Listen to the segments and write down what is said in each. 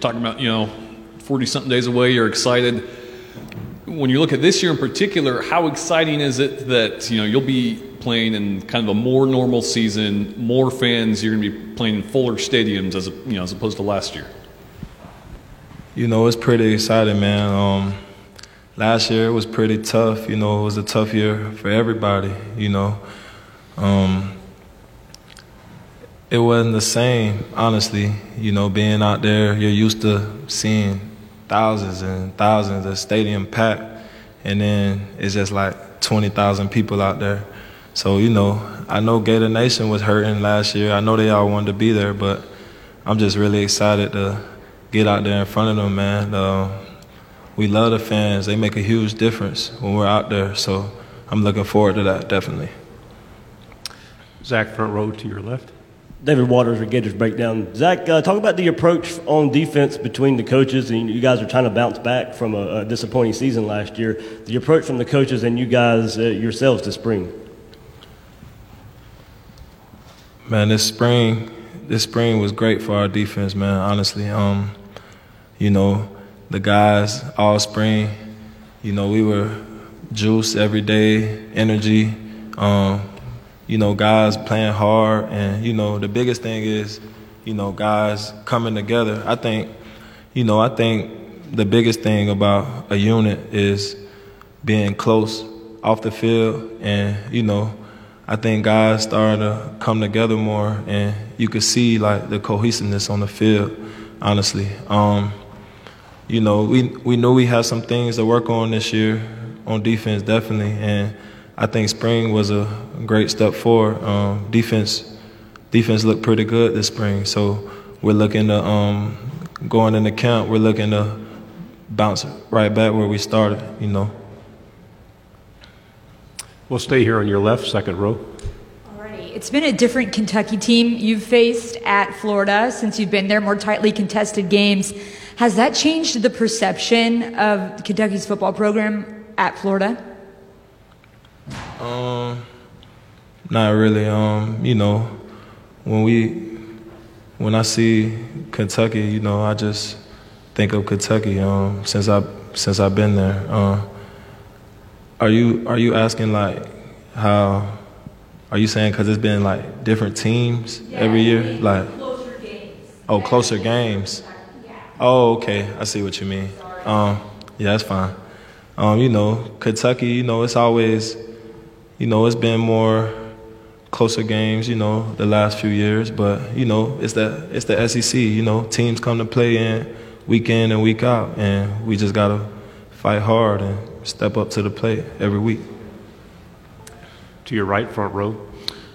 Talking about, you know, 40 something days away, you're excited. When you look at this year in particular, how exciting is it that, you know, you'll be playing in kind of a more normal season, more fans, you're going to be playing in fuller stadiums as, a, you know, as opposed to last year? You know, it's pretty exciting, man. Um, last year it was pretty tough. You know, it was a tough year for everybody. You know, um, it wasn't the same, honestly. You know, being out there, you're used to seeing thousands and thousands of stadium packed, and then it's just like 20,000 people out there. So, you know, I know Gator Nation was hurting last year. I know they all wanted to be there, but I'm just really excited to get out there in front of them, man. Uh, we love the fans. They make a huge difference when we're out there. So I'm looking forward to that, definitely. Zach, front row to your left. David Waters with Gators Breakdown. Zach, uh, talk about the approach on defense between the coaches, and you guys are trying to bounce back from a, a disappointing season last year. The approach from the coaches and you guys uh, yourselves this spring. Man, this spring, this spring was great for our defense, man. Honestly, um, you know, the guys all spring, you know, we were juice every day, energy. Um, you know, guys playing hard, and you know, the biggest thing is, you know, guys coming together. I think, you know, I think the biggest thing about a unit is being close off the field, and you know, I think guys starting to come together more, and you could see like the cohesiveness on the field. Honestly, um, you know, we we know we have some things to work on this year on defense, definitely, and I think spring was a great step forward. Um, defense defense looked pretty good this spring, so we're looking to um, going into camp. We're looking to bounce right back where we started. You know. We'll stay here on your left, second row. Alrighty. It's been a different Kentucky team you've faced at Florida since you've been there, more tightly contested games. Has that changed the perception of Kentucky's football program at Florida? Um, not really. Um, you know, when we when I see Kentucky, you know, I just think of Kentucky. Um, since I since I've been there. Uh, are you are you asking like how? Are you saying because it's been like different teams yeah, every year, like closer games? Oh, closer games. Oh, okay. I see what you mean. Um, yeah, that's fine. Um, you know, Kentucky. You know, it's always, you know, it's been more closer games. You know, the last few years, but you know, it's the it's the SEC. You know, teams come to play in week in and week out, and we just gotta fight hard and step up to the plate every week. To your right, front row.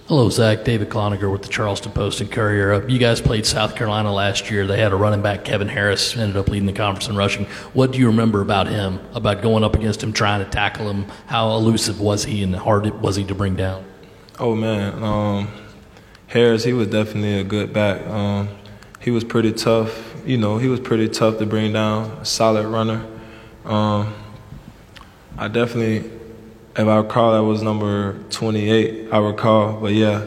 Hello, Zach. David Cloninger with the Charleston Post and Courier. Uh, you guys played South Carolina last year. They had a running back, Kevin Harris, ended up leading the conference in rushing. What do you remember about him, about going up against him, trying to tackle him? How elusive was he and hard was he to bring down? Oh, man. Um, Harris, he was definitely a good back. Um, he was pretty tough. You know, he was pretty tough to bring down, solid runner. Um, I definitely if I recall, that was number 28. I recall, but yeah,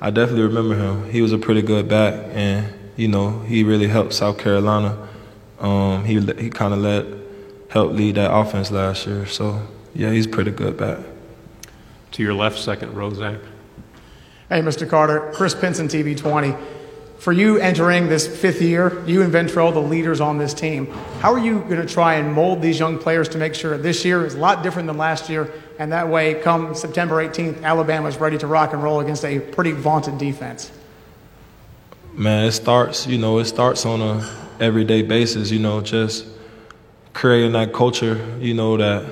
I definitely remember him. He was a pretty good back, and you know, he really helped South Carolina. Um, he he kind of led, helped lead that offense last year. So yeah, he's pretty good back. To your left, second row, Zach. Hey, Mr. Carter, Chris Pinson, TV 20 for you entering this fifth year, you and Ventrell, the leaders on this team, how are you going to try and mold these young players to make sure this year is a lot different than last year, and that way, come September 18th, Alabama is ready to rock and roll against a pretty vaunted defense? Man, it starts, you know, it starts on a everyday basis, you know, just creating that culture, you know, that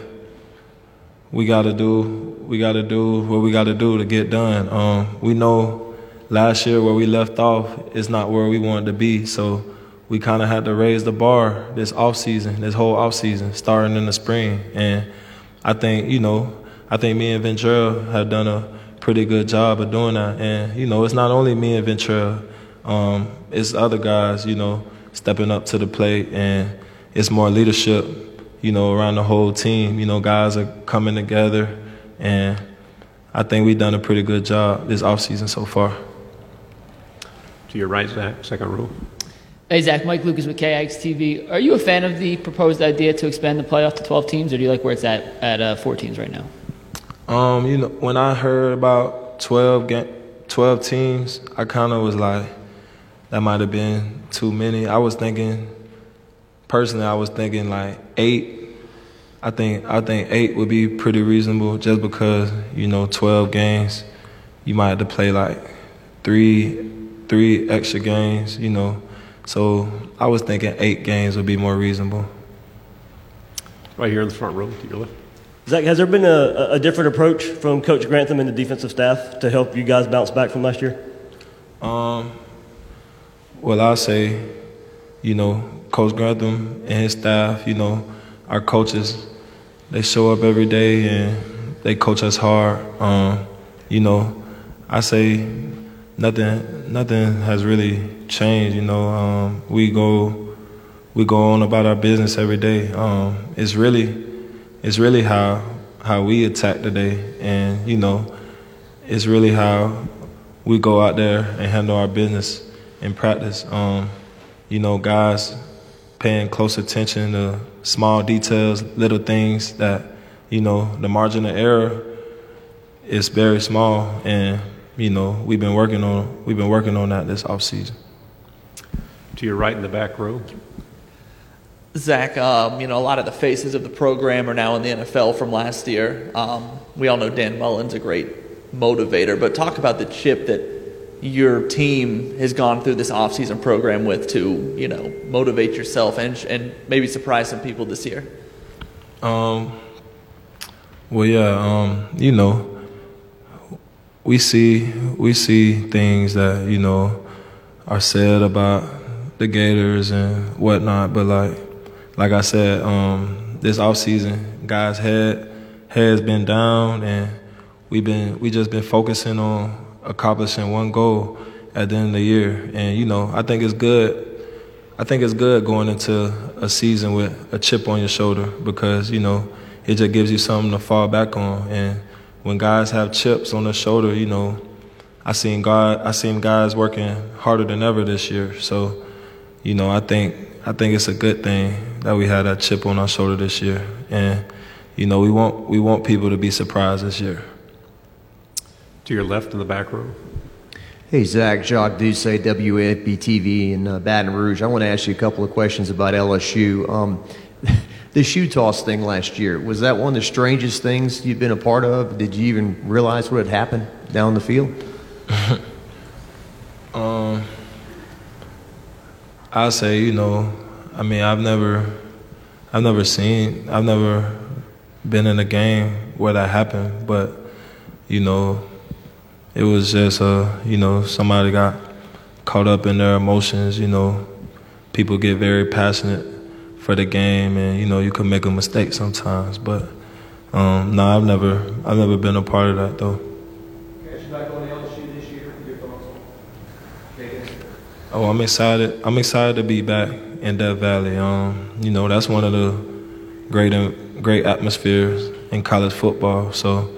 we got to do, we got to do what we got to do to get done. Um, we know last year where we left off is not where we wanted to be. So we kind of had to raise the bar this off season, this whole off season, starting in the spring. And I think you know, I think me and Ventrell have done a pretty good job of doing that. And you know, it's not only me and Ventrell, um, it's other guys, you know, stepping up to the plate, and it's more leadership, you know, around the whole team. You know, guys are coming together, and I think we've done a pretty good job this off season so far. To your right, Zach, second row. Hey, Zach, Mike Lucas with KXTV. Are you a fan of the proposed idea to expand the playoff to 12 teams, or do you like where it's at at uh, four teams right now? Um, you know, when I heard about 12, ga- 12 teams, I kind of was like, that might have been too many. I was thinking, personally, I was thinking like eight. I think I think eight would be pretty reasonable, just because you know, 12 games, you might have to play like three three extra games. You know, so I was thinking eight games would be more reasonable. Right here in the front row to your left. Zach, has there been a, a different approach from Coach Grantham and the defensive staff to help you guys bounce back from last year? Um, well, I'll say, you know, Coach Grantham and his staff, you know, our coaches, they show up every day and they coach us hard. Um, you know, I say nothing, nothing has really changed. You know, um, we go, we go on about our business every day. Um, it's really, it's really how how we attack the day, and you know, it's really how we go out there and handle our business in practice. Um, you know, guys paying close attention to small details, little things that, you know, the margin of error is very small, and you know, we've been working on we've been working on that this off season. To your right in the back row. Zach, um, you know, a lot of the faces of the program are now in the NFL from last year. Um, we all know Dan Mullen's a great motivator, but talk about the chip that your team has gone through this offseason program with to, you know, motivate yourself and, and maybe surprise some people this year. Um, well, yeah, um, you know, we see we see things that you know are said about the Gators and whatnot, but like like I said, um, this off season, guys' head has been down, and we've been we just been focusing on accomplishing one goal at the end of the year. And you know, I think it's good. I think it's good going into a season with a chip on your shoulder because you know it just gives you something to fall back on. And when guys have chips on their shoulder, you know, I seen God, I seen guys working harder than ever this year. So, you know, I think I think it's a good thing that we had that chip on our shoulder this year. And you know, we want we want people to be surprised this year. To your left in the back row. Hey, Zach, Jacques Doucet, WFB-TV in uh, Baton Rouge. I want to ask you a couple of questions about LSU. Um, the shoe toss thing last year, was that one of the strangest things you've been a part of? Did you even realize what had happened down the field? um, I say, you know, I mean, I've never, I've never seen, I've never been in a game where that happened, but you know, it was just uh, you know, somebody got caught up in their emotions, you know. People get very passionate for the game and you know, you can make a mistake sometimes, but um, no, I've never I've never been a part of that though. Oh, I'm excited. I'm excited to be back in Death Valley. Um, you know, that's one of the great great atmospheres in college football. So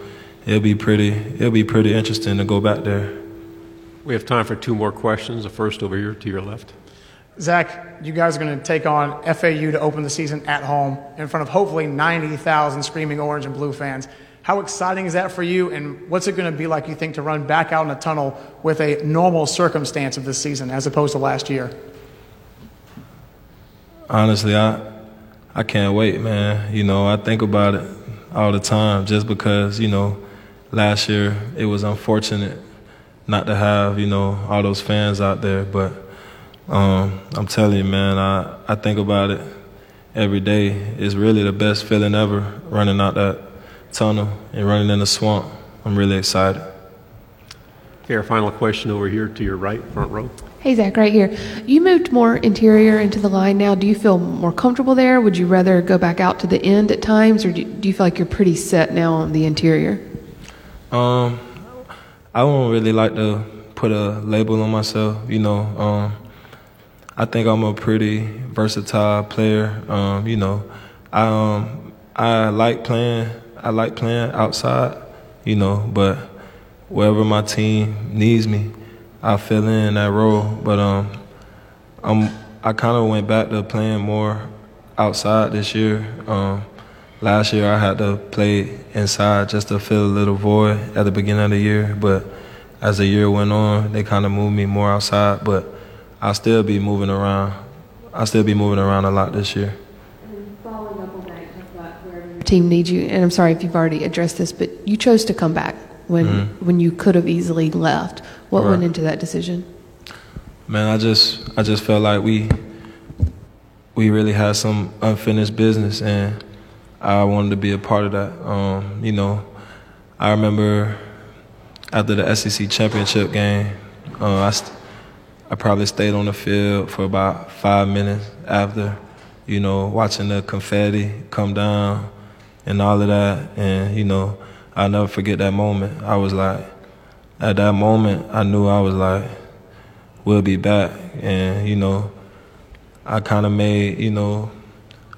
it'll be pretty it'll be pretty interesting to go back there. We have time for two more questions. The first over here to your left. Zach, you guys are going to take on FAU to open the season at home in front of hopefully 90,000 screaming orange and blue fans. How exciting is that for you, and what's it going to be like, you think, to run back out in a tunnel with a normal circumstance of this season as opposed to last year? Honestly, I I can't wait, man. You know, I think about it all the time just because, you know, last year it was unfortunate not to have, you know, all those fans out there, but um, I'm telling you, man, I, I think about it every day. It's really the best feeling ever running out that tunnel and running in the swamp. I'm really excited. Okay, our final question over here to your right, front row. Hey, Zach, right here. You moved more interior into the line now. Do you feel more comfortable there? Would you rather go back out to the end at times, or do you feel like you're pretty set now on the interior? Um, I won't really like to put a label on myself. You know, um, I think I'm a pretty versatile player. Um, you know, I um, I like playing. I like playing outside. You know, but wherever my team needs me, I fill in that role. But um, I'm I kind of went back to playing more outside this year. Um, last year I had to play inside just to fill a little void at the beginning of the year, but as the year went on, they kind of moved me more outside. But I'll still be moving around. I'll still be moving around a lot this year. Following up on that, wherever team needs you, and I'm sorry if you've already addressed this, but you chose to come back when when you could have easily left. What went into that decision? Man, I just I just felt like we we really had some unfinished business, and I wanted to be a part of that. Um, you know, I remember after the SEC championship game, uh, I st- I probably stayed on the field for about five minutes after, you know, watching the confetti come down and all of that, and you know, I'll never forget that moment. I was like, at that moment, I knew I was like we'll be back. And, you know, I kind of made, you know,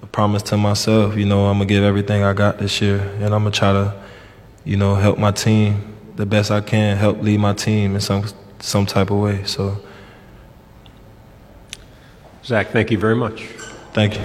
a promise to myself, you know, I'm going to give everything I got this year. And I'm going to try to, you know, help my team the best I can, help lead my team in some, some type of way. So, Zach, thank you very much. thank you.